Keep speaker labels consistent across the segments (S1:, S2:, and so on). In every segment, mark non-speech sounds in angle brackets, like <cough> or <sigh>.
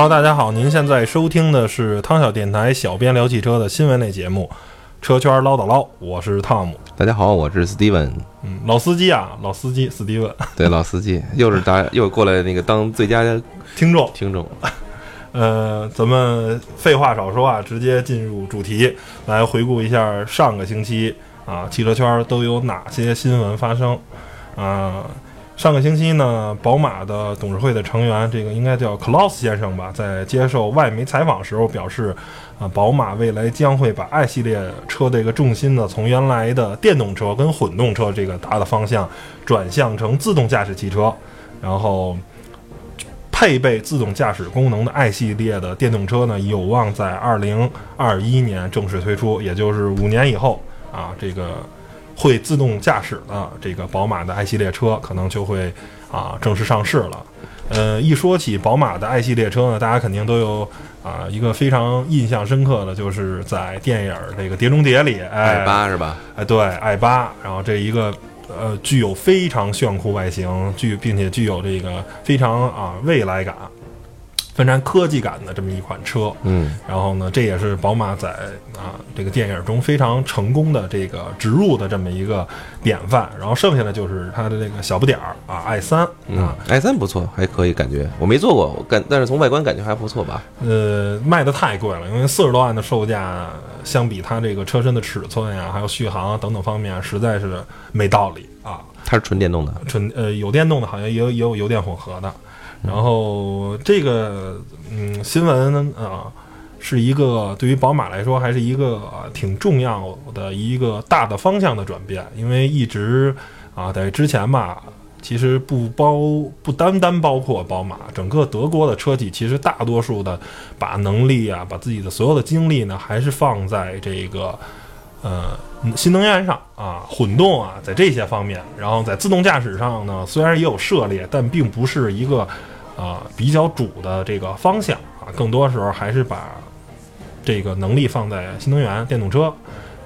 S1: Hello，大家好，您现在收听的是汤小电台小编聊汽车的新闻类节目《车圈唠叨唠》，我是汤姆。
S2: 大家好，我是 Steven。
S1: 嗯，老司机啊，老司机，Steven，
S2: 对，老司机又是大又过来那个当最佳
S1: 听众。
S2: 听众。
S1: 呃，咱们废话少说啊，直接进入主题，来回顾一下上个星期啊，汽车圈都有哪些新闻发生啊？上个星期呢，宝马的董事会的成员，这个应该叫 Klaus 先生吧，在接受外媒采访时候表示，啊，宝马未来将会把 i 系列车这个重心呢，从原来的电动车跟混动车这个大的方向，转向成自动驾驶汽车，然后配备自动驾驶功能的 i 系列的电动车呢，有望在二零二一年正式推出，也就是五年以后啊，这个。会自动驾驶的这个宝马的 i 系列车可能就会啊正式上市了。呃，一说起宝马的 i 系列车呢，大家肯定都有啊一个非常印象深刻的，就是在电影这个《碟中谍》里，i
S2: 八是吧？
S1: 哎，对，i 八，然后这一个呃具有非常炫酷外形，具并且具有这个非常啊未来感。非常科技感的这么一款车，
S2: 嗯，
S1: 然后呢，这也是宝马在啊这个电影中非常成功的这个植入的这么一个典范。然后剩下的就是它的这个小不点儿啊，i 三啊
S2: ，i 三不错，还可以，感觉我没坐过，我感但是从外观感觉还不错吧？
S1: 呃，卖的太贵了，因为四十多万的售价，相比它这个车身的尺寸呀，还有续航等等方面，实在是没道理啊。
S2: 它是纯电动的，
S1: 纯呃有电动的，好像也有也有油电混合的。然后这个嗯新闻啊，是一个对于宝马来说还是一个挺重要的一个大的方向的转变，因为一直啊在之前吧，其实不包不单单包括宝马，整个德国的车企其实大多数的把能力啊，把自己的所有的精力呢，还是放在这个。呃，新能源上啊，混动啊，在这些方面，然后在自动驾驶上呢，虽然也有涉猎，但并不是一个啊比较主的这个方向啊，更多时候还是把这个能力放在新能源电动车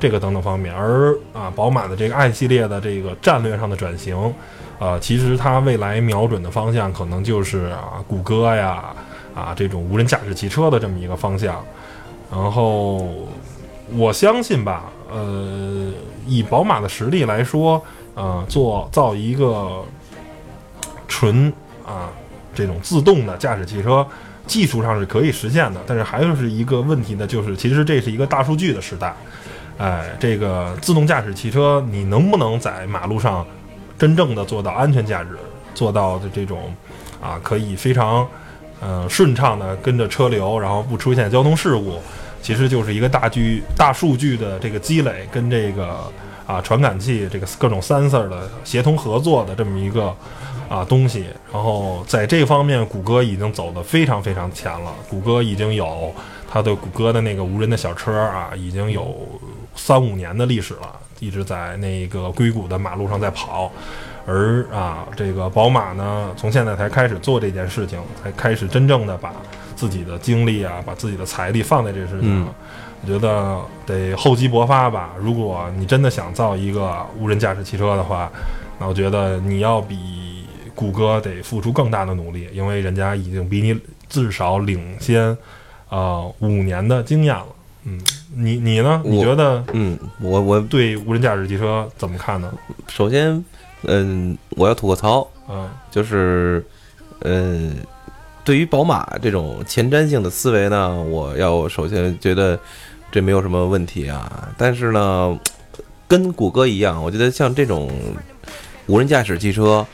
S1: 这个等等方面。而啊，宝马的这个 i 系列的这个战略上的转型，呃，其实它未来瞄准的方向可能就是啊，谷歌呀啊这种无人驾驶汽车的这么一个方向。然后我相信吧。呃，以宝马的实力来说，呃，做造一个纯啊这种自动的驾驶汽车，技术上是可以实现的。但是还是一个问题呢，就是其实这是一个大数据的时代，哎，这个自动驾驶汽车你能不能在马路上真正的做到安全驾驶，做到的这种啊可以非常呃顺畅的跟着车流，然后不出现交通事故。其实就是一个大据大数据的这个积累，跟这个啊传感器这个各种 sensor 的协同合作的这么一个啊东西。然后在这方面，谷歌已经走得非常非常前了。谷歌已经有它的谷歌的那个无人的小车啊，已经有三五年的历史了，一直在那个硅谷的马路上在跑。而啊，这个宝马呢，从现在才开始做这件事情，才开始真正的把。自己的精力啊，把自己的财力放在这事情上，我觉得得厚积薄发吧。如果你真的想造一个无人驾驶汽车的话，那我觉得你要比谷歌得付出更大的努力，因为人家已经比你至少领先啊五年的经验了。嗯，你你呢？你觉得？
S2: 嗯，我我
S1: 对无人驾驶汽车怎么看呢？
S2: 首先，嗯，我要吐个槽，
S1: 嗯，
S2: 就是，嗯。对于宝马这种前瞻性的思维呢，我要首先觉得这没有什么问题啊。但是呢，跟谷歌一样，我觉得像这种无人驾驶汽车，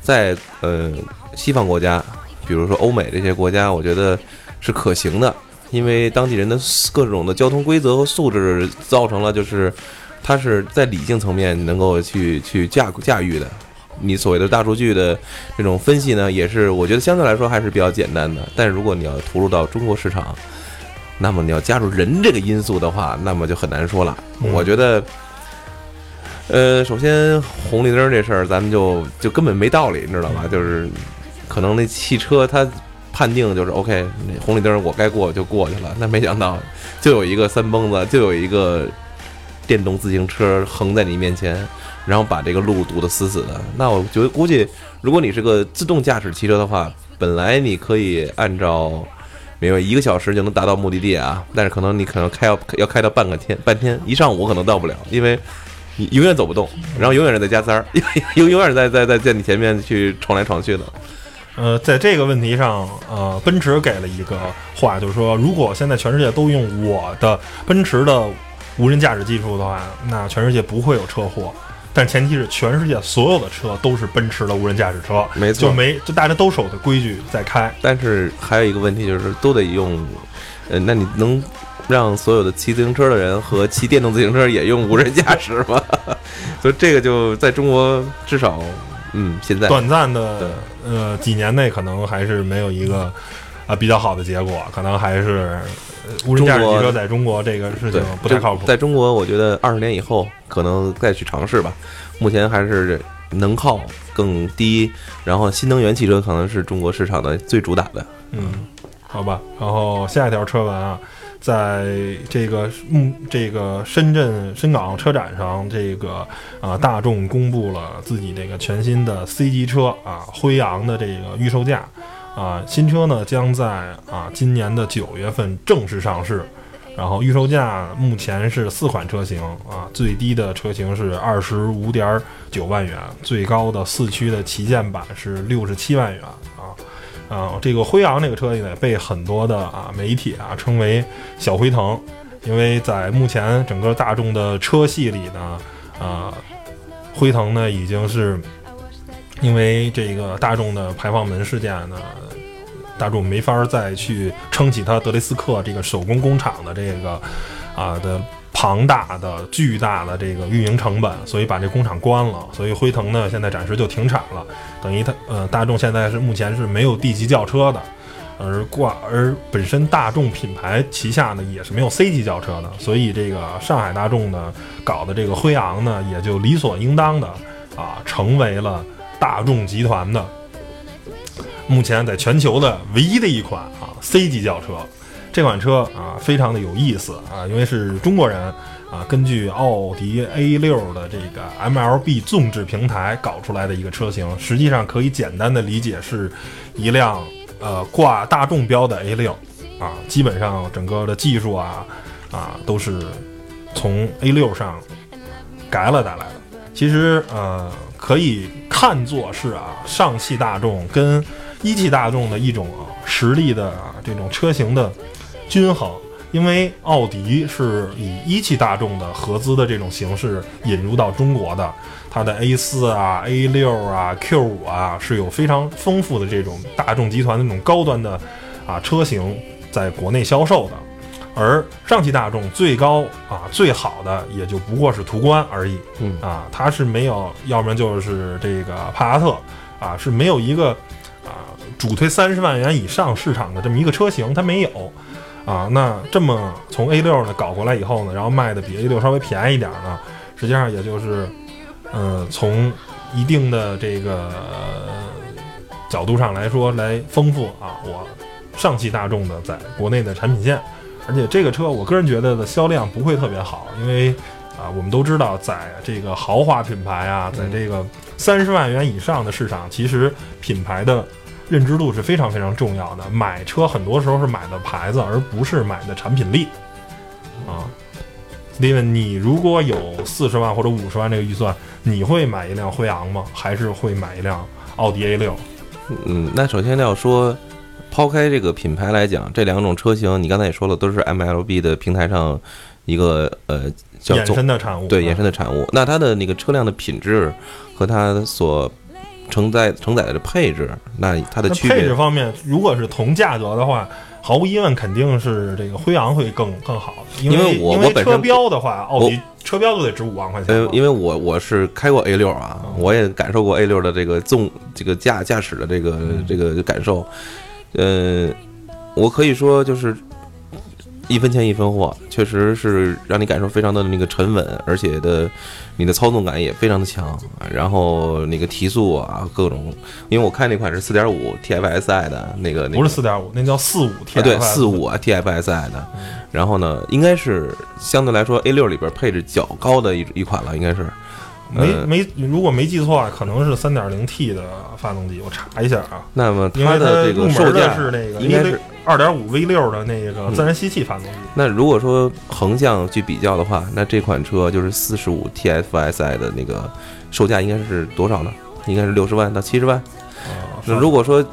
S2: 在呃西方国家，比如说欧美这些国家，我觉得是可行的，因为当地人的各种的交通规则和素质，造成了就是它是在理性层面能够去去驾驾驭的。你所谓的大数据的这种分析呢，也是我觉得相对来说还是比较简单的。但是如果你要投入到中国市场，那么你要加入人这个因素的话，那么就很难说了。我觉得，呃，首先红绿灯这事儿，咱们就就根本没道理，你知道吧？就是可能那汽车它判定就是 OK，那红绿灯我该过就过去了。那没想到就有一个三蹦子，就有一个电动自行车横在你面前。然后把这个路堵得死死的，那我觉得估计，如果你是个自动驾驶汽车的话，本来你可以按照明白，一个小时就能达到目的地啊，但是可能你可能开要要开到半个天，半天一上午可能到不了，因为你永远走不动，然后永远是在加塞儿，永永远在 <laughs> 在在在你前面去闯来闯去的。
S1: 呃，在这个问题上，呃，奔驰给了一个话，就是说，如果现在全世界都用我的奔驰的无人驾驶技术的话，那全世界不会有车祸。但前提是全世界所有的车都是奔驰的无人驾驶车，
S2: 没错
S1: 就没就大家都守的规矩在开。
S2: 但是还有一个问题就是都得用，呃，那你能让所有的骑自行车的人和骑电动自行车也用无人驾驶吗？<laughs> 所以这个就在中国至少，嗯，现在
S1: 短暂的呃几年内可能还是没有一个啊、比较好的结果，可能还是呃无人驾驶汽车在中国这个事情不太靠谱。
S2: 在中国，我觉得二十年以后可能再去尝试吧。目前还是能耗更低，然后新能源汽车可能是中国市场的最主打的。
S1: 嗯，好吧。然后下一条车文啊，在这个嗯这个深圳深港车展上，这个啊大众公布了自己这个全新的 C 级车啊辉昂的这个预售价啊，新车呢将在啊今年的九月份正式上市。然后预售价目前是四款车型啊，最低的车型是二十五点九万元，最高的四驱的旗舰版是六十七万元啊。啊，这个辉昂这个车也被很多的啊媒体啊称为小辉腾，因为在目前整个大众的车系里呢，啊，辉腾呢已经是因为这个大众的排放门事件呢，大众没法再去撑起它德雷斯克这个手工工厂的这个啊的庞大的巨大的这个运营成本，所以把这工厂关了，所以辉腾呢现在暂时就停产了。等于它呃，大众现在是目前是没有 D 级轿车的，而挂而本身大众品牌旗下呢也是没有 C 级轿车的，所以这个上海大众呢搞的这个辉昂呢也就理所应当的啊成为了大众集团的目前在全球的唯一的一款啊 C 级轿车。这款车啊非常的有意思啊，因为是中国人啊，根据奥迪 A 六的这个 MLB 纵置平台搞出来的一个车型，实际上可以简单的理解是一辆呃挂大众标的 A 六啊，基本上整个的技术啊啊都是从 A 六上改了带来的。其实呃可以看作是啊上汽大众跟一汽大众的一种啊实力的啊这种车型的均衡。因为奥迪是以一汽大众的合资的这种形式引入到中国的，它的 A 四啊、A 六啊、Q 五啊是有非常丰富的这种大众集团的那种高端的啊车型在国内销售的，而上汽大众最高啊最好的也就不过是途观而已，
S2: 嗯
S1: 啊，它是没有，要不然就是这个帕萨特啊是没有一个啊主推三十万元以上市场的这么一个车型，它没有。啊，那这么从 A 六呢搞过来以后呢，然后卖的比 A 六稍微便宜一点呢，实际上也就是，呃，从一定的这个、角度上来说来丰富啊，我上汽大众的在国内的产品线，而且这个车我个人觉得的销量不会特别好，因为啊，我们都知道，在这个豪华品牌啊，在这个三十万元以上的市场，其实品牌的认知度是非常非常重要的。买车很多时候是买的牌子，而不是买的产品力啊。Steven，你如果有四十万或者五十万这个预算，你会买一辆辉昂吗？还是会买一辆奥迪 A 六？
S2: 嗯，那首先要说，抛开这个品牌来讲，这两种车型你刚才也说了，都是 MLB 的平台上一个呃叫
S1: 衍
S2: 做
S1: 生的产物，
S2: 对
S1: 啊
S2: 衍生的产物。那它的那个车辆的品质和它所承载承载的配置，那它的区别
S1: 配置方面，如果是同价格的话，毫无疑问肯定是这个辉昂会更更好，因
S2: 因为
S1: 为因为
S2: 我我本身
S1: 车标的话，奥迪车标都得值五万块钱。，
S2: 呃因为我我是开过 A 六啊，
S1: 嗯
S2: 我也感受过 A 六的这个纵这个驾驾驶的这个
S1: 嗯
S2: 这个感受，呃，我可以说就是一分钱一分货，确实是让你感受非常的那个沉稳，而且的你的操纵感也非常的强，然后那个提速啊各种，因为我开那款是四点五 TFSI 的那个，那
S1: 不是四点五，那叫四五 T
S2: 啊，对，四五啊 TFSI 的，然后呢，应该是相对来说 A 六里边配置较高的一一款了，应该是，
S1: 没
S2: 呃
S1: 没，如果没记错啊，可能是三点零 T 的发动机，我查一下啊。
S2: 那么
S1: 它
S2: 的这个售价
S1: 是那个
S2: 应该是
S1: 二点五 V 六的那个自然吸气发动机，
S2: 那如果说横向去比较的话，那这款车就是四十五 TFSI 的那个售价应该是多少呢？应该是六十万到七十万。
S1: 啊，
S2: 那如果说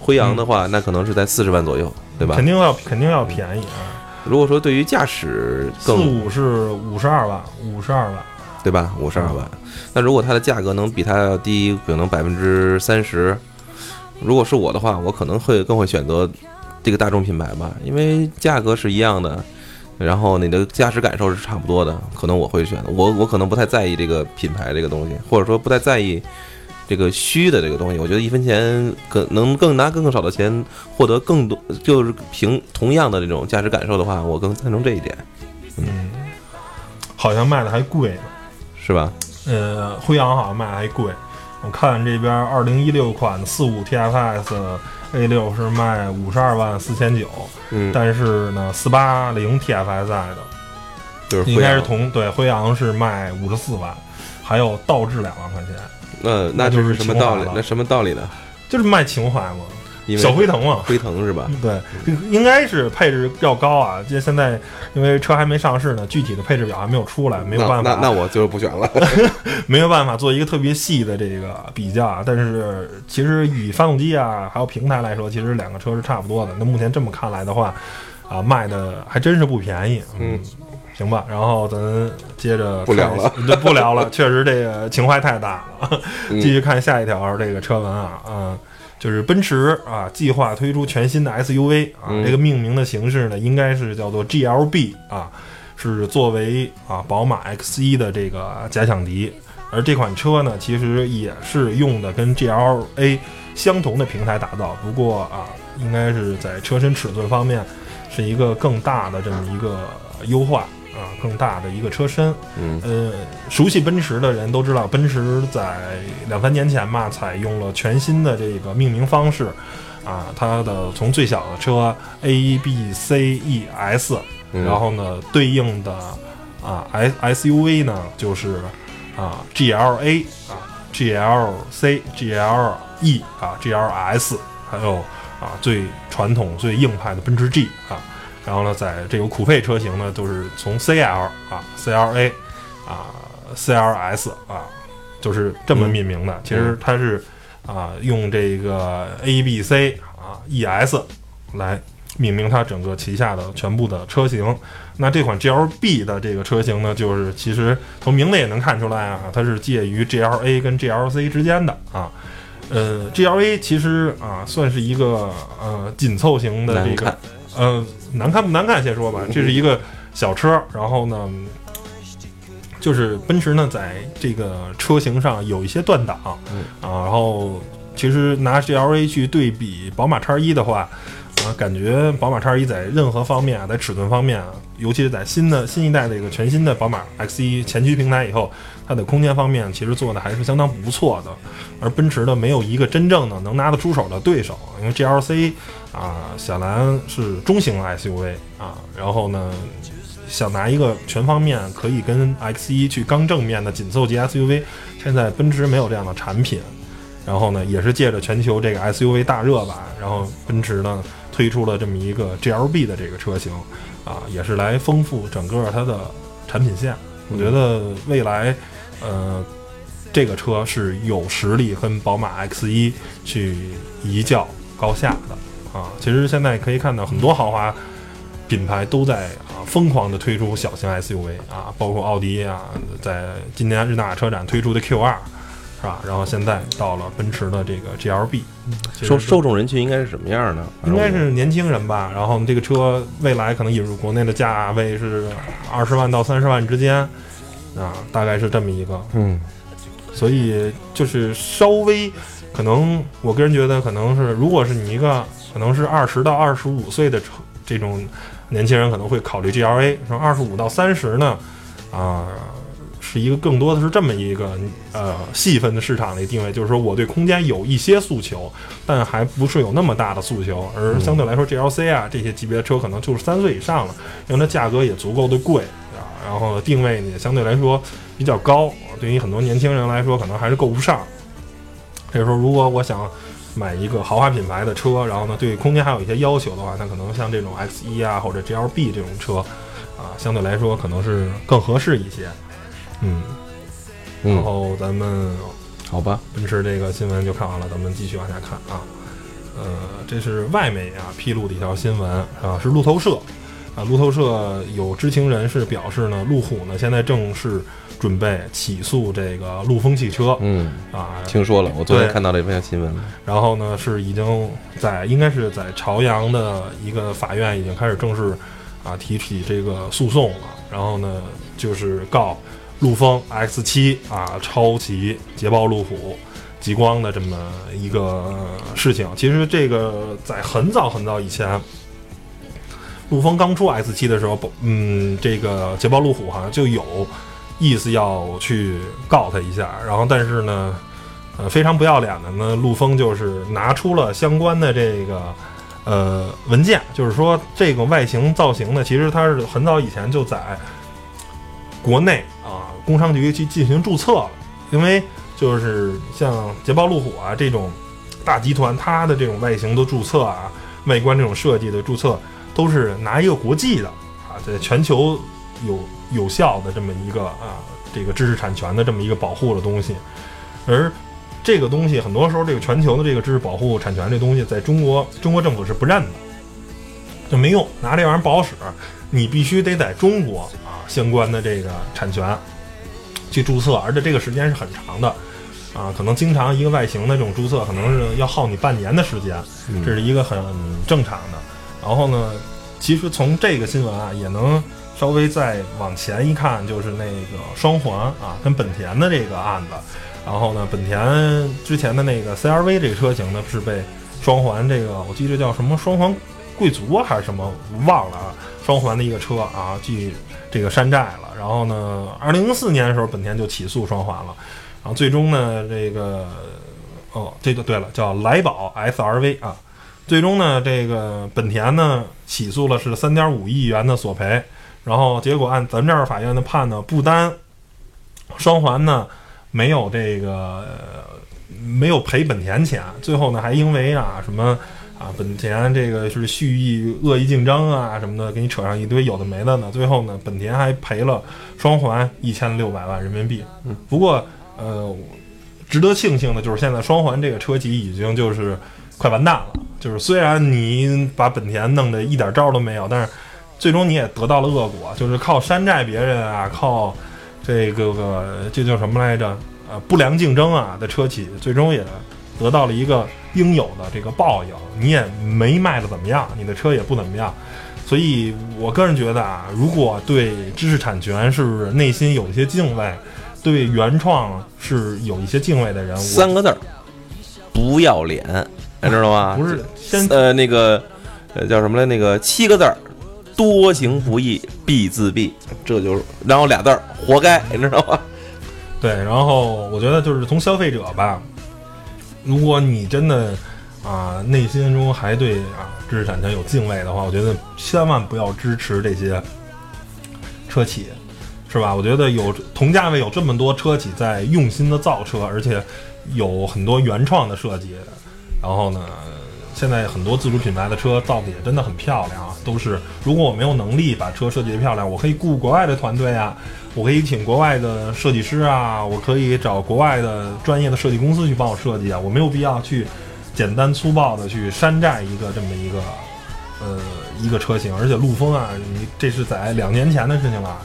S2: 辉昂的话，那可能是在四十万左右，对吧
S1: 肯？定要肯定要便宜啊。
S2: 如果说对于驾驶更四
S1: 五是五十二万，五十二万，
S2: 对吧？五十二万。那如果它的价格能比它要低，可能百分之三十，如果是我的话，我可能会更会选择这个大众品牌吧，因为价格是一样的，然后你的驾驶感受是差不多的，可能我会选择我我可能不太在意这个品牌这个东西，或者说不太在意。这个虚的这个东西，我觉得一分钱可能更拿更少的钱获得更多，就是凭同样的这种驾驶感受的话，我更赞成这一点，
S1: 嗯，好像卖的还贵呢。
S2: 是吧？
S1: 呃，辉昂好像卖的还贵。我看这边二零一六款四五 TFS A 六是卖五十二万四千九，
S2: 嗯，
S1: 但是呢，四八零 TFSI 的
S2: 就是
S1: 应该是同对辉昂是卖五十四万，还有倒置两万块钱，
S2: 那那这是什么道理？那什么道理呢？
S1: 就是卖情怀嘛，
S2: 因为
S1: 小辉腾嘛。
S2: 辉腾是吧？
S1: 对，应该是配置要高啊。这现在因为车还没上市呢，具体的配置表还没有出来，没有办法，
S2: 那我就是不选了。<laughs>
S1: 没有办法做一个特别细的这个比较啊。但是其实以发动机啊还有平台来说，其实两个车是差不多的。那目前这么看来的话，啊卖的还真是不便宜。
S2: 嗯，
S1: 行吧，然后咱接着
S2: 不聊了
S1: 就，不聊了。确实这个情怀太大了。
S2: 嗯
S1: 继续看下一条这个车文啊，嗯。就是奔驰啊，计划推出全新的 SUV 啊，
S2: 嗯
S1: 这个命名的形式呢，应该是叫做 GLB 啊，是作为啊宝马 X1 的这个假想敌。而这款车呢，其实也是用的跟 GLA 相同的平台打造，不过啊，应该是在车身尺寸方面是一个更大的这么一个优化啊，更大的一个车身。
S2: 嗯
S1: 呃，熟悉奔驰的人都知道，奔驰在两三年前嘛，采用了全新的这个命名方式，啊，它的从最小的车 A B C E S，
S2: 嗯
S1: 然后呢，对应的啊 S SUV 呢就是啊 GLA 啊 GLC GLE 啊 GLS，还有啊最传统最硬派的奔驰 G 啊。然后呢，在这个酷配车型呢，就是从 CL 啊、CLA 啊、CLS 啊，就是这么命名的。其实它是啊，用这个 A、B、C 啊、ES 来命名它整个旗下的全部的车型。那这款 GLB 的这个车型呢，就是其实从名字也能看出来啊，它是介于 GLA 跟 GLC 之间的啊。呃，GLA 其实啊，算是一个呃紧凑型的这个呃，难看不难看先说吧，这是一个小车，然后呢，就是奔驰呢在这个车型上有一些断档，
S2: 嗯。
S1: 啊，然后其实拿 GLA 去对比宝马叉一的话，啊，感觉宝马叉一在任何方面啊，在尺寸方面啊，尤其是在新的新一代这个全新的宝马 X 一前驱平台以后，它的空间方面其实做的还是相当不错的，而奔驰呢没有一个真正的能拿得出手的对手，因为 GLC 啊，小蓝是中型 SUV 啊，然后呢，想拿一个全方面可以跟 X1 去刚正面的紧凑级 SUV，现在奔驰没有这样的产品。然后呢，也是借着全球这个 SUV 大热吧，然后奔驰呢推出了这么一个 GLB 的这个车型，啊，也是来丰富整个它的产品线。我觉得未来，呃，这个车是有实力跟宝马 X 一去一较高下的啊。其实现在可以看到很多豪华品牌都在啊疯狂的推出小型 SUV 啊，包括奥迪啊，在今年日内瓦车展推出的 Q 二。是吧？然后现在到了奔驰的这个 GLB，
S2: 受受众人群应该是什么样呢？
S1: 应该是年轻人吧。然后这个车未来可能引入国内的价位是二十万到三十万之间，啊，大概是这么一个。
S2: 嗯
S1: 所以就是稍微可能，我个人觉得可能是，如果是你一个可能是二十到二十五岁的这种年轻人，可能会考虑 GLA。说二十五到三十呢，啊、是一个更多的是这么一个呃细分的市场的一个定位，就是说我对空间有一些诉求，但还不是有那么大的诉求。而相对来说，GLC 啊这些级别的车可能就是三岁以上了，因为它价格也足够的贵啊，然后定位呢也相对来说比较高。对于很多年轻人来说，可能还是够不上。这时候，如果我想买一个豪华品牌的车，然后呢，对空间还有一些要求的话，那可能像这种 X 一啊或者 GLB 这种车啊，相对来说可能是更合适一些。嗯，然，后咱们
S2: 好吧，
S1: 奔驰这个新闻就看完了，咱们继续往下看啊。呃，这是外媒啊披露的一条新闻啊，是路透社啊。路透社有知情人士表示呢，路虎呢现在正式准备起诉这个陆风汽车
S2: 嗯，
S1: 啊，
S2: 听说了，我昨天看到这篇新闻了。
S1: 然后呢是已经在应该是在朝阳的一个法院已经开始正式啊提起这个诉讼了。然后呢就是告陆风 X 七啊抄袭捷豹路虎极光的这么一个事情。其实这个在很早很早以前。陆风刚出 S 七的时候，嗯，这个捷豹路虎好像就有意思要去告他一下，然后但是呢，呃，非常不要脸的呢，陆风就是拿出了相关的这个呃文件，就是说这个外形造型呢，其实它是很早以前就在国内啊工商局去进行注册了，因为就是像捷豹路虎啊这种大集团，它的这种外形的注册啊，外观这种设计的注册，都是拿一个国际的啊，在全球有有效的这么一个啊这个知识产权的这么一个保护的东西，而这个东西很多时候，这个全球的这个知识保护产权这东西，在中国中国政府是不认的，就没用，拿这玩意儿不好使，你必须得在中国啊相关的这个产权去注册，而且这个时间是很长的。啊，可能经常一个外形的这种注册，可能是要耗你半年的时间，这是一个很正常的。然后呢，其实从这个新闻啊，也能稍微再往前一看，就是那个双环啊，跟本田的这个案子。然后呢，本田之前的那个 CRV 这个车型呢，是被双环这个我记得叫什么双环贵族还是什么，忘了啊，双环的一个车啊，去这个山寨了。然后呢，二零零四年的时候，本田就起诉双环了。然后最终呢，这个哦，这个对了，叫来宝 SRV 啊。最终呢，这个本田呢起诉了是三点五亿元的索赔，然后结果按咱们这儿法院的判呢，不单双环呢没有这个、呃没有赔本田钱，最后呢还因为啊什么啊本田这个是蓄意恶意竞争啊什么的，给你扯上一堆有的没的呢，最后呢本田还赔了双环一千六百万人民币。
S2: 嗯，
S1: 不过呃，值得庆幸的就是现在双环这个车企已经就是快完蛋了。就是虽然你把本田弄得一点招都没有，但是最终你也得到了恶果，就是靠山寨别人啊，靠这个个这叫什么来着？呃，不良竞争啊的车企，最终也得到了一个应有的这个报应。你也没卖的怎么样，你的车也不怎么样。所以我个人觉得啊，如果对知识产权是内心有一些敬畏，对原创是有一些敬畏的人，我
S2: 三个字儿，不要脸，你知道吗？
S1: 不是先
S2: 呃那个呃叫什么来？那个七个字儿，多行不义必自毙，这就是然后俩字儿，活该，你知道吗？<laughs>
S1: 对，然后我觉得就是从消费者吧，如果你真的啊内心中还对啊知识产权有敬畏的话，我觉得千万不要支持这些车企，是吧？我觉得有同价位有这么多车企在用心的造车，而且有很多原创的设计，然后呢。现在很多自主品牌的车造的也真的很漂亮啊，都是如果我没有能力把车设计得漂亮，我可以雇国外的团队啊，我可以请国外的设计师啊，我可以找国外的专业的设计公司去帮我设计啊，我没有必要去简单粗暴的去山寨一个这么一个呃一个车型，而且陆风啊，你这是在两年前的事情了，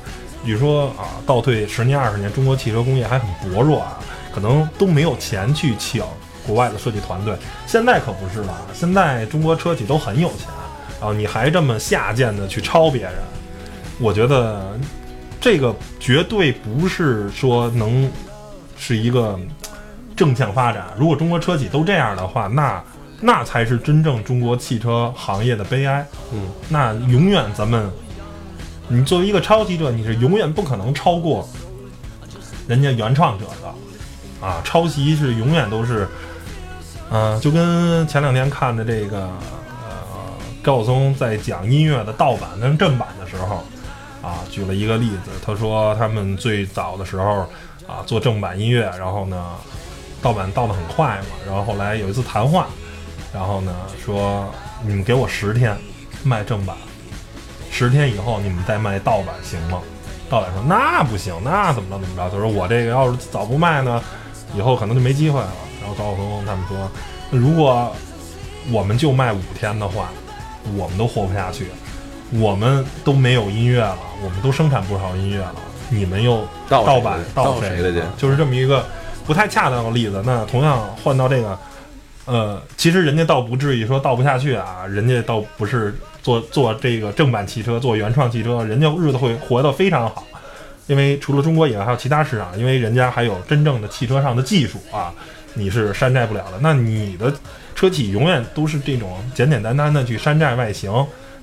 S1: 据说啊倒退十年二十年，中国汽车工业还很薄弱啊，可能都没有钱去请国外的设计团队，现在可不是了，现在中国车企都很有钱，然后你还这么下贱的去抄别人，我觉得这个绝对不是说能是一个正向发展。如果中国车企都这样的话，那那才是真正中国汽车行业的悲哀。
S2: 嗯，
S1: 那永远咱们，你作为一个抄袭者，你是永远不可能超过人家原创者的啊！抄袭是永远都是，嗯、就跟前两天看的这个呃高晓松在讲音乐的盗版跟正版的时候啊，举了一个例子，他说他们最早的时候啊做正版音乐，然后呢盗版盗的很快嘛，然后后来有一次谈话，然后呢说你们给我十天卖正版，十天以后你们再卖盗版行吗？盗版说那不行，那怎么着怎么着？他说我这个要是早不卖呢，以后可能就没机会了。然后高晓松他们说，如果我们就卖五天的话，我们都活不下去，我们都没有音乐了，我们都生产不少音乐了，你们又
S2: 盗
S1: 盗版
S2: 盗
S1: 谁
S2: 谁的去？
S1: 就是这么一个不太恰当的例子。那同样换到这个，呃，其实人家倒不至于说倒不下去啊，人家倒不是做做这个正版汽车，做原创汽车，人家日子会活得非常好。因为除了中国以外，还有其他市场，因为人家还有真正的汽车上的技术啊，你是山寨不了的。那你的车企永远都是这种简简单单的去山寨外形。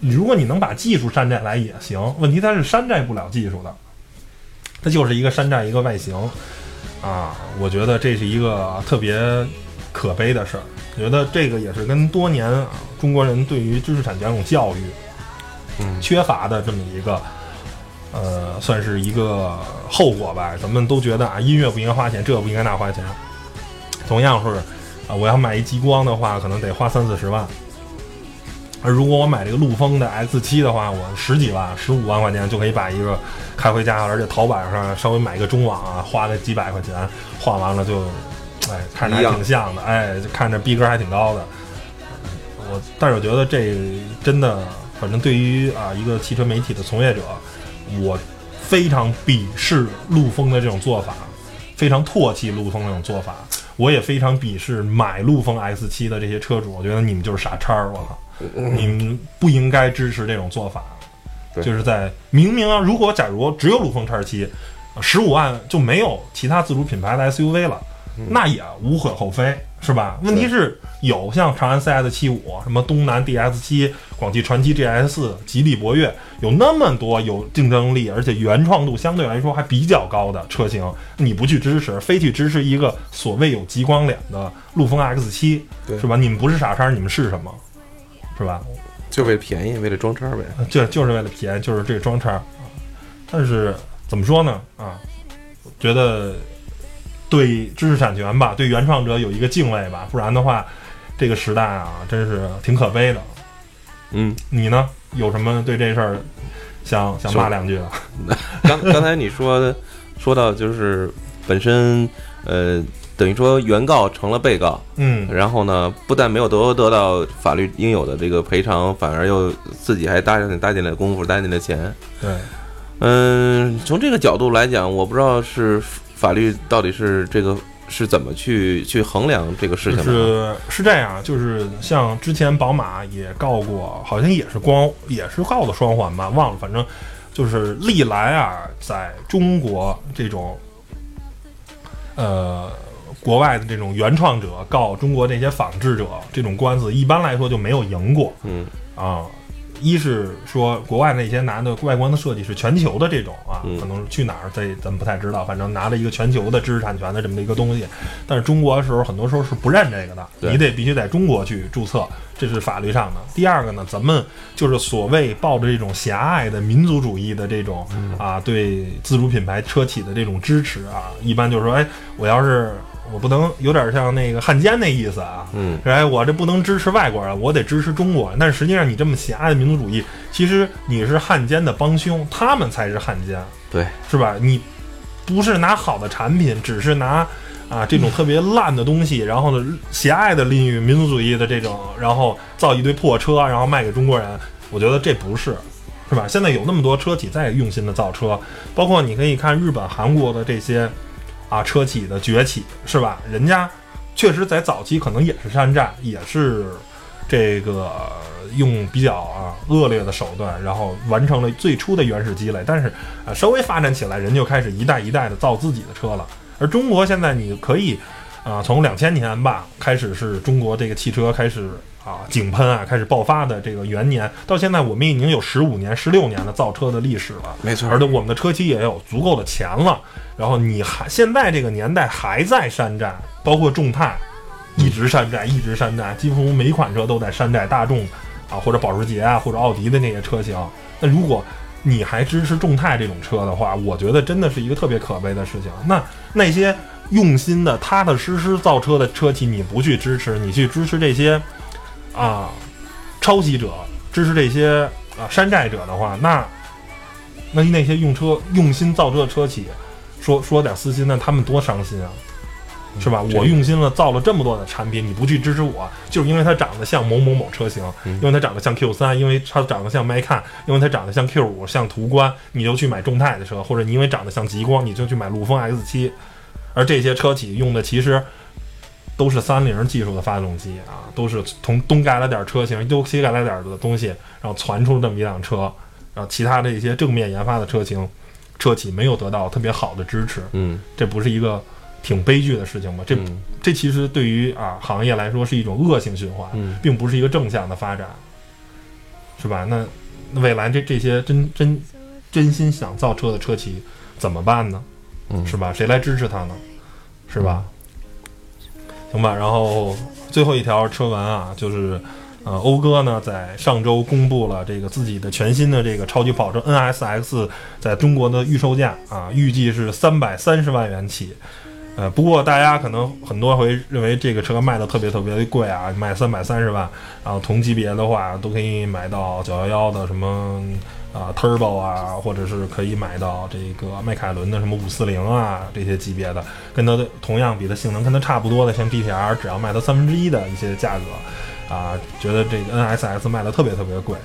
S1: 如果你能把技术山寨来也行，问题它是山寨不了技术的，它就是一个山寨一个外形啊。我觉得这是一个特别可悲的事儿。我觉得这个也是跟多年啊中国人对于知识产权这种教育，
S2: 嗯
S1: 缺乏的这么一个。呃，算是一个后果吧。咱们都觉得啊，音乐不应该花钱，这不应该那花钱。同样是啊，我要买一极光的话，可能得花三四十万。而如果我买这个陆风的 X 七的话，我十几万、十五万块钱就可以把一个开回家，而且淘宝上稍微买一个中网啊，花个几百块钱换完了就，哎，看着还挺像的，哎，就看着逼格还挺高的。我但是我觉得这真的，反正对于啊一个汽车媒体的从业者，我非常鄙视陆风的这种做法，非常唾弃陆风那种做法。我也非常鄙视买陆风 S 七的这些车主，我觉得你们就是傻叉儿，我靠！你们不应该支持这种做法。就是在明明啊，如果假如只有陆风叉七，十五万就没有其他自主品牌的 SUV 了，那也无可厚非，是吧？问题是有像长安 CS 七五、什么东南 DS 七、广汽传祺 GS 四、吉利博越，有那么多有竞争力，而且原创度相对来说还比较高的车型，你不去支持，非去支持一个所谓有极光脸的陆风 X 七，
S2: 对
S1: 是吧？你们不是傻叉，你们是什么？是吧？
S2: 就为了便宜，为了装叉呗。
S1: 就就是为了便宜，就是这个装叉啊。但是怎么说呢？啊，觉得对知识产权吧，对原创者有一个敬畏吧，不然的话，这个时代啊，真是挺可悲的。
S2: 嗯，
S1: 你呢？有什么对这事儿想想骂两句的？<laughs>
S2: 刚刚才你说的说到就是本身呃，等于说原告成了被告，
S1: 嗯，
S2: 然后呢，不但没有得得到法律应有的这个赔偿，反而又自己还搭进搭进来功夫，搭进来钱。
S1: 对，
S2: 嗯，从这个角度来讲，我不知道是法律到底是这个是怎么去去衡量这个事情
S1: 就
S2: 的。
S1: 是是这样，就是像之前宝马也告过，好像也是光也是告的双环吧，忘了，反正就是历来啊，在中国这种呃国外的这种原创者告中国这些仿制者这种官司，一般来说就没有赢过
S2: 嗯
S1: 啊。一是说国外那些拿的外观的设计是全球的这种啊，
S2: 嗯。
S1: 可能是去哪儿这咱们不太知道，反正拿了一个全球的知识产权的这么一个东西，但是中国的时候很多时候是不认这个的，你得必须在中国去注册，这是法律上的。第二个呢，咱们就是所谓抱着这种狭隘的民族主义的这种啊，对自主品牌车企的这种支持啊，一般就是说，哎，我要是我不能有点像那个汉奸那意思啊，
S2: 嗯，
S1: 哎，我这不能支持外国人，我得支持中国人。但是实际上，你这么狭隘的民族主义，其实你是汉奸的帮凶，他们才是汉奸，
S2: 对，
S1: 是吧？你不是拿好的产品，只是拿啊这种特别烂的东西，然后呢狭隘的利用民族主义的这种，然后造一堆破车，然后卖给中国人。我觉得这不是，是吧？现在有那么多车企在用心的造车，包括你可以看日本、韩国的这些啊车企的崛起，是吧？人家确实在早期可能也是山寨，也是这个用比较啊恶劣的手段，然后完成了最初的原始积累。但是啊，稍微发展起来，人就开始一代一代的造自己的车了。而中国现在你可以啊，从两千年吧开始是中国这个汽车开始啊井喷啊开始爆发的这个元年，到现在我们已经有十五年、十六年的造车的历史了。
S2: 没错
S1: 而且我们的车企也有足够的钱了。然后你还现在这个年代还在山寨，包括众泰一直山寨，一直山寨，几乎每款车都在山寨大众啊或者保时捷啊或者奥迪的那些车型。那如果你还支持众泰这种车的话，我觉得真的是一个特别可悲的事情。那那些用心的、踏踏实实造车的车企，你不去支持，你去支持这些啊抄袭者，支持这些啊山寨者的话，那那那些用车用心造车的车企，说说点私心，那他们多伤心啊！是吧？
S2: 这
S1: 我用心了，造了这么多的产品，你不去支持我，就是因为它长得像某某某车型，
S2: 嗯
S1: 因为它长得像 Q 三，因为它长得像迈看，因为它长得像 Q 五，像途观，你就去买众泰的车，或者你因为长得像极光，你就去买陆风 X 七，而这些车企用的其实都是三菱技术的发动机啊，都是从东改了点车型，又西改了点的东西，然后传出这么一辆车，然后其他的一些正面研发的车型，车企没有得到特别好的支持，
S2: 嗯
S1: 这不是一个挺悲剧的事情吗？这
S2: 嗯
S1: 这其实对于啊行业来说是一种恶性循环，
S2: 嗯
S1: 并不是一个正向的发展，是吧？那那未来这这些真真真心想造车的车企怎么办呢？
S2: 嗯，
S1: 是吧？谁来支持他呢？是吧？行吧。然后最后一条车文啊，就是呃，讴歌呢在上周公布了这个自己的全新的这个超级跑车 NSX 在中国的预售价啊，预计是三百三十万元起。呃，不过大家可能很多回认为这个车卖的特别特别的贵啊，卖三百三十万，然后同级别的话都可以买到九幺幺的什么啊 Turbo 啊，或者是可以买到这个迈凯伦的什么五四零啊这些级别的，跟它的同样比它性能跟它差不多的，像 GTR 只要卖到三分之一的一些价格啊，觉得这个 NSS 卖的特别特别贵。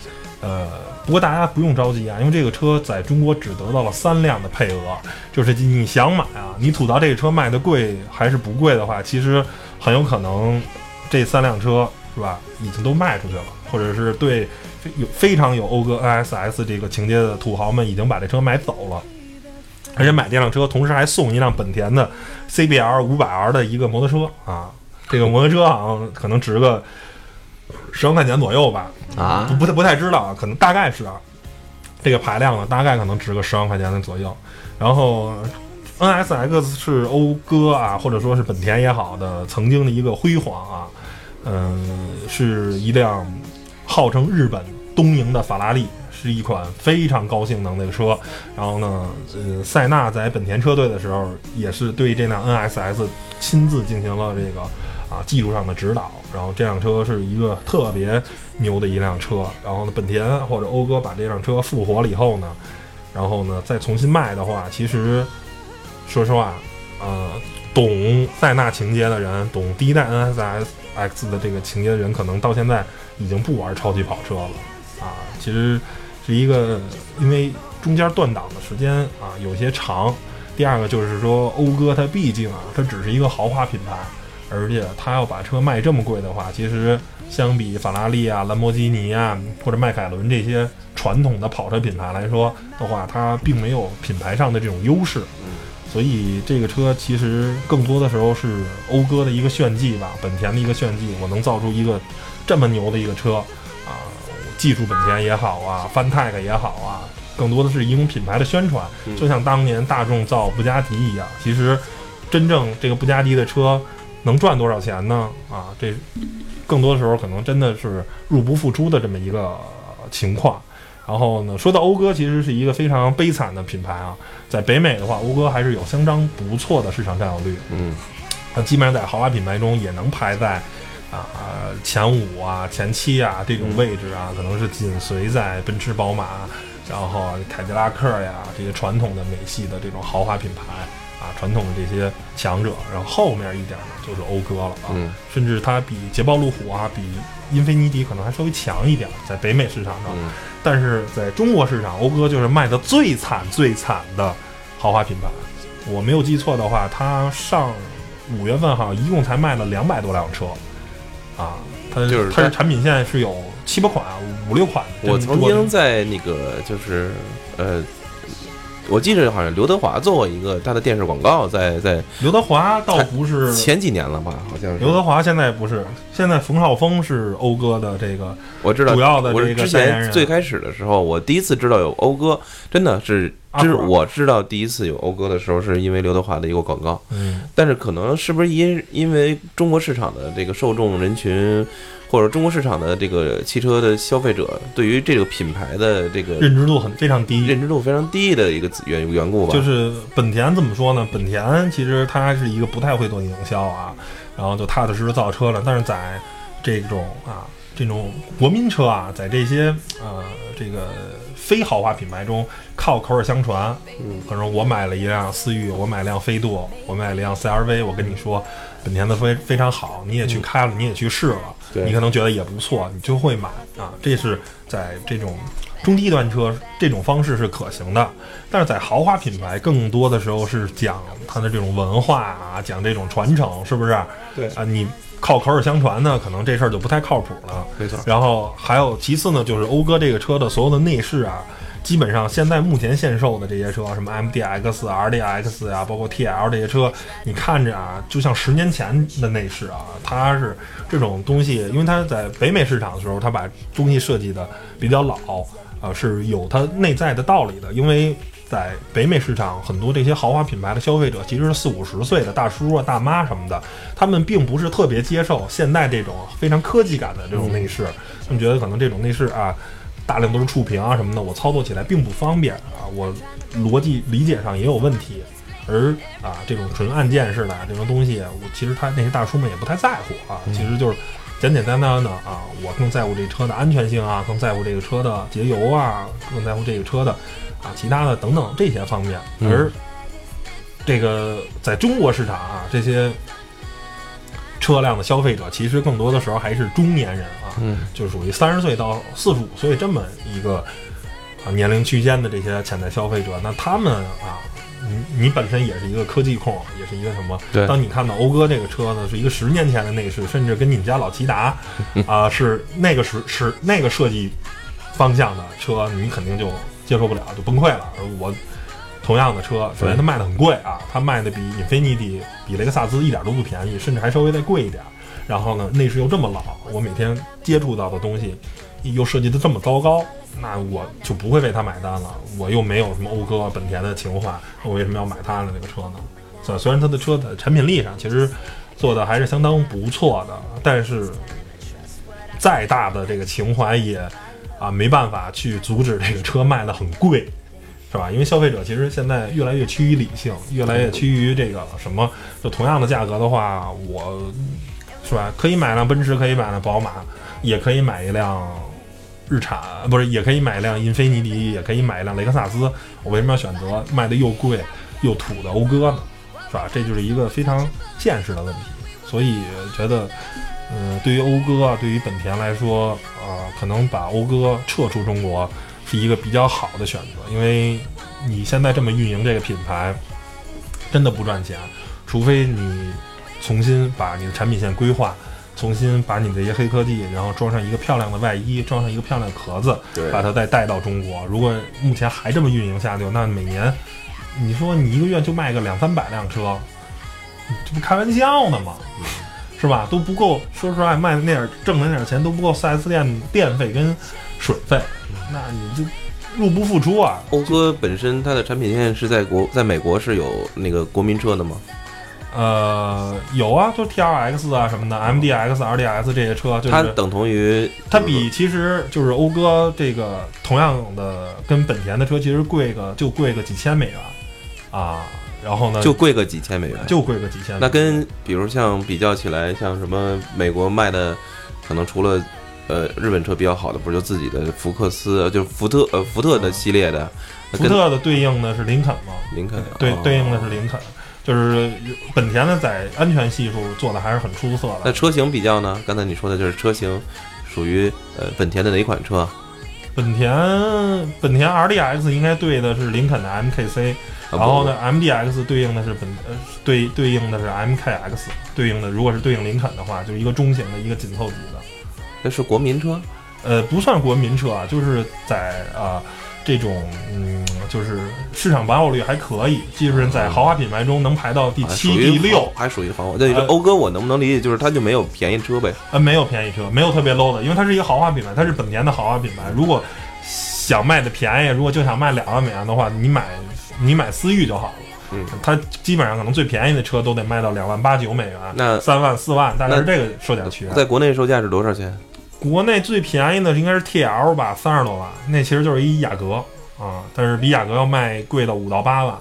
S1: 呃，不过大家不用着急啊，因为这个车在中国只得到了三辆的配额，就是你想买啊，你吐槽这个车卖的贵还是不贵的话，其实很有可能这三辆车是吧，已经都卖出去了，或者是对非有非常有讴歌 NSX 这个情节的土豪们已经把这车买走了。而且买这辆车，同时还送一辆本田的 CBR 五百 R 的一个摩托车啊，这个摩托车好像可能值个十万块钱左右吧，
S2: 啊
S1: 不不太不太知道啊，可能大概是啊，这个排量呢，大概可能值个十万块钱的左右。然后 NSX 是讴歌啊，或者说是本田也好的曾经的一个辉煌啊，嗯、是一辆号称日本东瀛的法拉利，是一款非常高性能的车。然后呢，呃，塞纳在本田车队的时候，也是对这辆 NSX 亲自进行了这个啊技术上的指导。然后这辆车是一个特别牛的一辆车。然后呢，本田或者讴歌把这辆车复活了以后呢，然后呢再重新卖的话，其实说实话，呃，懂塞纳情节的人，懂第一代 NSX 的这个情节的人，可能到现在已经不玩超级跑车了。其实是一个因为中间断档的时间啊有些长。第二个就是说，讴歌它毕竟啊，它只是一个豪华品牌，而且它要把车卖这么贵的话，其实相比法拉利啊、兰博基尼啊或者迈凯伦这些传统的跑车品牌来说的话，它并没有品牌上的这种优势。所以这个车其实更多的时候是讴歌的一个炫技吧，本田的一个炫技。我能造出一个这么牛的一个车，技术本田也好啊，翻 tech 也好啊，更多的是一种品牌的宣传。
S2: 嗯
S1: 就像当年大众造布加迪一样，其实真正这个布加迪的车能赚多少钱呢？啊，这更多的时候可能真的是入不敷出的这么一个呃情况。然后呢，说到讴歌，其实是一个非常悲惨的品牌啊。在北美的话，讴歌还是有相当不错的市场占有率，
S2: 嗯
S1: 它基本上在豪华品牌中也能排在啊、前五啊、前七啊这种位置啊，可能是紧随在奔驰、宝马，然后凯迪拉克呀这些传统的美系的这种豪华品牌啊，传统的这些强者，然后后面一点呢就是讴歌了啊。
S2: 嗯
S1: 甚至它比捷豹路虎啊，比英菲尼迪可能还稍微强一点，在北美市场上。
S2: 嗯
S1: 但是在中国市场，讴歌就是卖的最惨最惨的豪华品牌。我没有记错的话，它上五月份好像一共才卖了两百多辆车，啊，它
S2: 就是它
S1: 它的产品线是有七八款、五六款
S2: 我。曾经在那个就是呃，我记得好像刘德华做过一个他的电视广告，在在
S1: 刘德华倒不是
S2: 前几年了吧，好像是
S1: 刘德华现在不是，现在冯绍峰是讴歌的这个
S2: 我知道，
S1: 主要的
S2: 我之前最开始的时候，我第一次知道有讴歌，真的是知
S1: 阿普
S2: 我知道第一次有讴歌的时候，是因为刘德华的一个广告。
S1: 嗯
S2: 但是可能是不是因因为中国市场的这个受众人群，或者中国市场的这个汽车的消费者对于这个品牌的这个
S1: 认知度很非常低，
S2: 认知度非常低的一个缘缘故吧？
S1: 就是本田怎么说呢？本田其实它是一个不太会做营销啊，然后就踏踏实实造车了。但是在这种啊这种国民车啊，在这些呃这个非豪华品牌中，靠口耳相传，
S2: 嗯，
S1: 可能我买了一辆思域，我买了辆飞度，我买了一辆 CRV，我跟你说，本田的非非常好，你也去开了，你也去试了，
S2: 对
S1: 你可能觉得也不错，你就会买啊。这是在这种中低端车这种方式是可行的，但是在豪华品牌更多的时候是讲它的这种文化啊，讲这种传承，是不是？
S2: 对
S1: 啊，你靠口耳相传呢，可能这事儿就不太靠谱了。
S2: 没错，
S1: 然后还有其次呢，就是讴歌这个车的所有的内饰啊，基本上现在目前限售的这些车，什么 MDX、RDX 啊、包括 TL 这些车，你看着啊，就像十年前的内饰啊，它是这种东西，因为它在北美市场的时候，它把东西设计的比较老，呃，是有它内在的道理的，因为。在北美市场，很多这些豪华品牌的消费者其实是四五十岁的大叔啊、大妈什么的，他们并不是特别接受现在这种非常科技感的这种内饰，他们觉得可能这种内饰啊，大量都是触屏啊什么的，我操作起来并不方便啊，我逻辑理解上也有问题。而啊，这种纯按键式的这种东西，我其实他那些大叔们也不太在乎啊，其实就是简简单单的啊，我更在乎这车的安全性啊，更在乎这个车的节油啊，更在乎这个车的啊其他的等等这些方面。
S2: 嗯
S1: 而这个在中国市场啊，这些车辆的消费者其实更多的时候还是中年人啊，
S2: 嗯，
S1: 就属于三十岁到四十五岁这么一个啊年龄区间的这些潜在消费者，那他们啊，你你本身也是一个科技控，也是一个什么？
S2: 对
S1: 当你看到讴歌这个车呢，是一个十年前的内饰，甚至跟你们家老骐达 <laughs> 啊、是那个时是那个设计方向的车，你肯定就接受不了，就崩溃了。而我同样的车，首先它卖的很贵啊，它卖的比英菲尼迪、比雷克萨斯一点都不便宜，甚至还稍微再贵一点。然后呢，内饰又这么老，我每天接触到的东西又设计的这么糟糕，那我就不会为它买单了。我又没有什么讴歌、本田的情怀，我为什么要买它的那个车呢？虽虽然它的车的产品力上其实做的还是相当不错的，但是再大的这个情怀也啊没办法去阻止这个车卖的很贵，是吧？因为消费者其实现在越来越趋于理性，越来越趋于这个什么，就同样的价格的话，我是吧？可以买辆奔驰，可以买辆宝马，也可以买一辆日产，不是，也可以买一辆英菲尼迪，也可以买一辆雷克萨斯。我为什么要选择卖的又贵又土的讴歌呢？是吧？这就是一个非常现实的问题。所以觉得，嗯、对于讴歌啊，对于本田来说，啊，可能把讴歌撤出中国是一个比较好的选择，因为你现在这么运营这个品牌，真的不赚钱，除非你重新把你的产品线规划，重新把你的一些黑科技，然后装上一个漂亮的外衣，装上一个漂亮的壳子，把它再带到中国。如果目前还这么运营下去，那每年你说你一个月就卖个两三百辆车，这不开玩笑呢吗？是吧？都不够，说实话，卖的那点挣的那点钱都不够 4S 店电费跟水费，那你就入不敷出啊。
S2: 讴歌本身它的产品线是在国在美国是有那个国民车的吗？
S1: 呃，有啊，就 T R X 啊什么的，M D X、R D S 这些车，就是
S2: 它等同于
S1: 它比其实就是讴歌这个同样的跟本田的车其实贵个就贵个几千美元啊，然后呢
S2: 就贵个几千美元，
S1: 就贵个几千美元，
S2: 那跟比如像比较起来，像什么美国卖的，可能除了呃日本车比较好的，不是就自己的福克斯，呃就是福特呃福特的系列的，
S1: 福特的对应的是林肯吗，
S2: 林肯哦。
S1: 对对应的是林肯，就是本田的在安全系数做的还是很出色的。
S2: 那车型比较呢？刚才你说的就是车型属于呃本田的哪款车？
S1: 本田本田 RDX 应该对的是林肯的 MKC，
S2: 啊
S1: 然后？呢 MDX 对应的是本呃对对应的是 MKX，对应的如果是对应林肯的话，就是一个中型的一个紧凑级的。
S2: 那是国民车，
S1: 呃，不算国民车啊，就是在啊、这种嗯，就是市场保有率还可以，技术人在豪华品牌中能排到第七、第六，
S2: 还属于豪华。那讴歌我能不能理解就是它就没有便宜车呗？
S1: 呃，没有便宜车，没有特别 low 的，因为它是一个豪华品牌，它是本田的豪华品牌。如果想卖的便宜，如果就想卖两万美元的话，你买你买思域就好了。
S2: 嗯，
S1: 它基本上可能最便宜的车都得卖到两万八九美元，
S2: 那
S1: 三万四万，大概是这个售价区。
S2: 在国内售价是多少钱？
S1: 国内最便宜的应该是 T L 吧，三十多万，那其实就是一雅阁啊，但是比雅阁要卖贵到五到八万。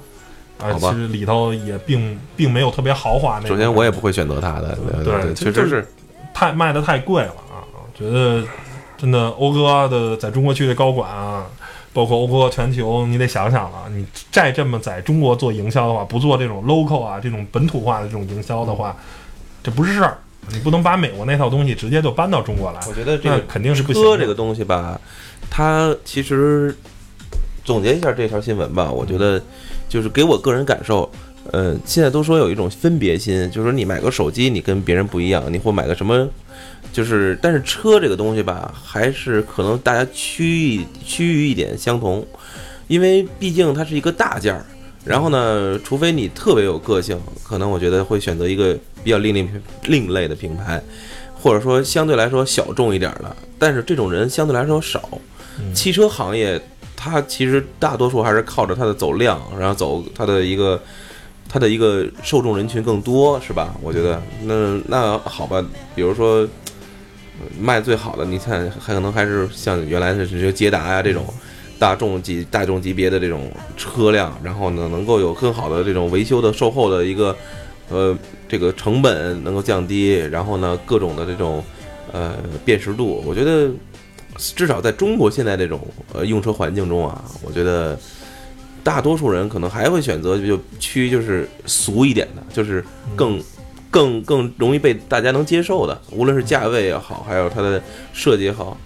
S1: 啊，其实里头也并并没有特别豪华那。
S2: 首先我也不会选择它的，对，确实
S1: 是太卖的太贵了啊！觉得真的讴歌的在中国区的高管啊。包括讴歌全球，你得想想了，你再这么在中国做营销的话，不做这种 local 啊，这种本土化的这种营销的话，这不是事儿。你不能把美国那套东西直接就搬到中国来。
S2: 我觉得这个
S1: 肯定是不行。
S2: 这个东西吧，它其实总结一下这条新闻吧，我觉得就是给我个人感受，呃，现在都说有一种分别心，就是说你买个手机，你跟别人不一样，你或买个什么。就是，但是车这个东西吧，还是可能大家趋于趋于一点相同，因为毕竟它是一个大件儿。然后呢，除非你特别有个性，可能我觉得会选择一个比较另另另类的品牌，或者说相对来说小众一点的。但是这种人相对来说少。汽车行业它其实大多数还是靠着它的走量，然后走它的一个它的一个受众人群更多，是吧？我觉得那那好吧，比如说。卖最好的，你看，还可能还是像原来的这些捷达呀这种大众级、大众级别的这种车辆，然后呢，能够有更好的这种维修的售后的一个呃这个成本能够降低，然后呢，各种的这种呃辨识度，我觉得至少在中国现在这种呃用车环境中啊，我觉得大多数人可能还会选择就趋就是俗一点的，就是更。更更容易被大家能接受的，无论是价位也好，还有它的设计也好，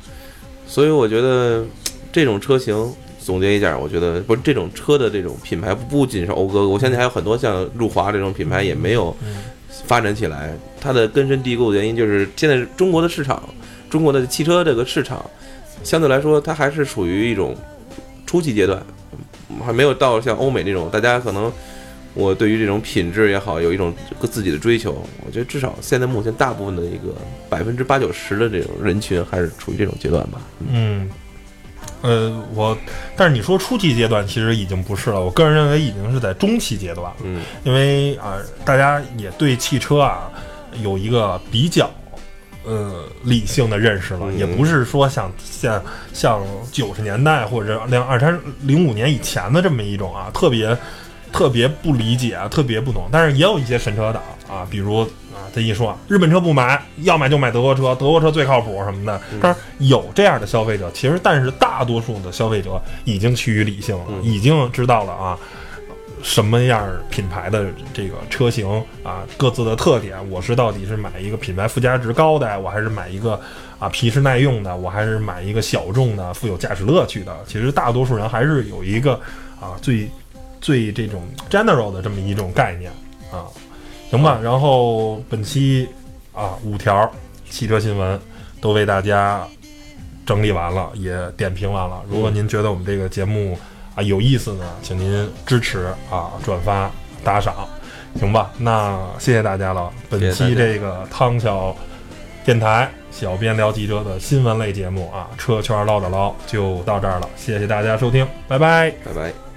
S2: 所以我觉得这种车型总结一下，我觉得不是这种车的这种品牌不仅是讴歌，我相信还有很多像路华这种品牌也没有发展起来。它的根深蒂固的原因就是现在中国的市场，中国的汽车这个市场相对来说它还是处于一种初级阶段，还没有到像欧美那种大家可能。我对于这种品质也好，有一种自己的追求。我觉得至少现在目前大部分的一个百分之八九十的这种人群还是处于这种阶段吧。
S1: 嗯，呃，我但是你说初期阶段其实已经不是了，我个人认为已经是在中期阶段。
S2: 嗯，
S1: 因为啊，大家也对汽车啊有一个比较呃理性的认识了，也不是说像像像九十年代或者两二三零五年以前的这么一种啊特别。特别不理解啊，特别不懂，但是也有一些神车党啊，比如啊，他一说日本车不买，要买就买德国车，德国车最靠谱什么的。但是有这样的消费者，其实但是大多数的消费者已经趋于理性了，已经知道了啊，什么样品牌的这个车型啊，各自的特点，我是到底是买一个品牌附加值高的，我还是买一个啊皮实耐用的，我还是买一个小众的富有驾驶乐趣的。其实大多数人还是有一个啊最。最这种 general 的这么一种概念啊，行吧。然后本期啊五条汽车新闻都为大家整理完了，也点评完了。如果您觉得我们这个节目啊有意思呢，请您支持啊转发打赏，行吧？那谢谢大家了。本期这个汤小电台小编聊汽车的新闻类节目啊，车圈唠叨唠就到这儿了。谢谢大家收听，拜拜，
S2: 拜拜。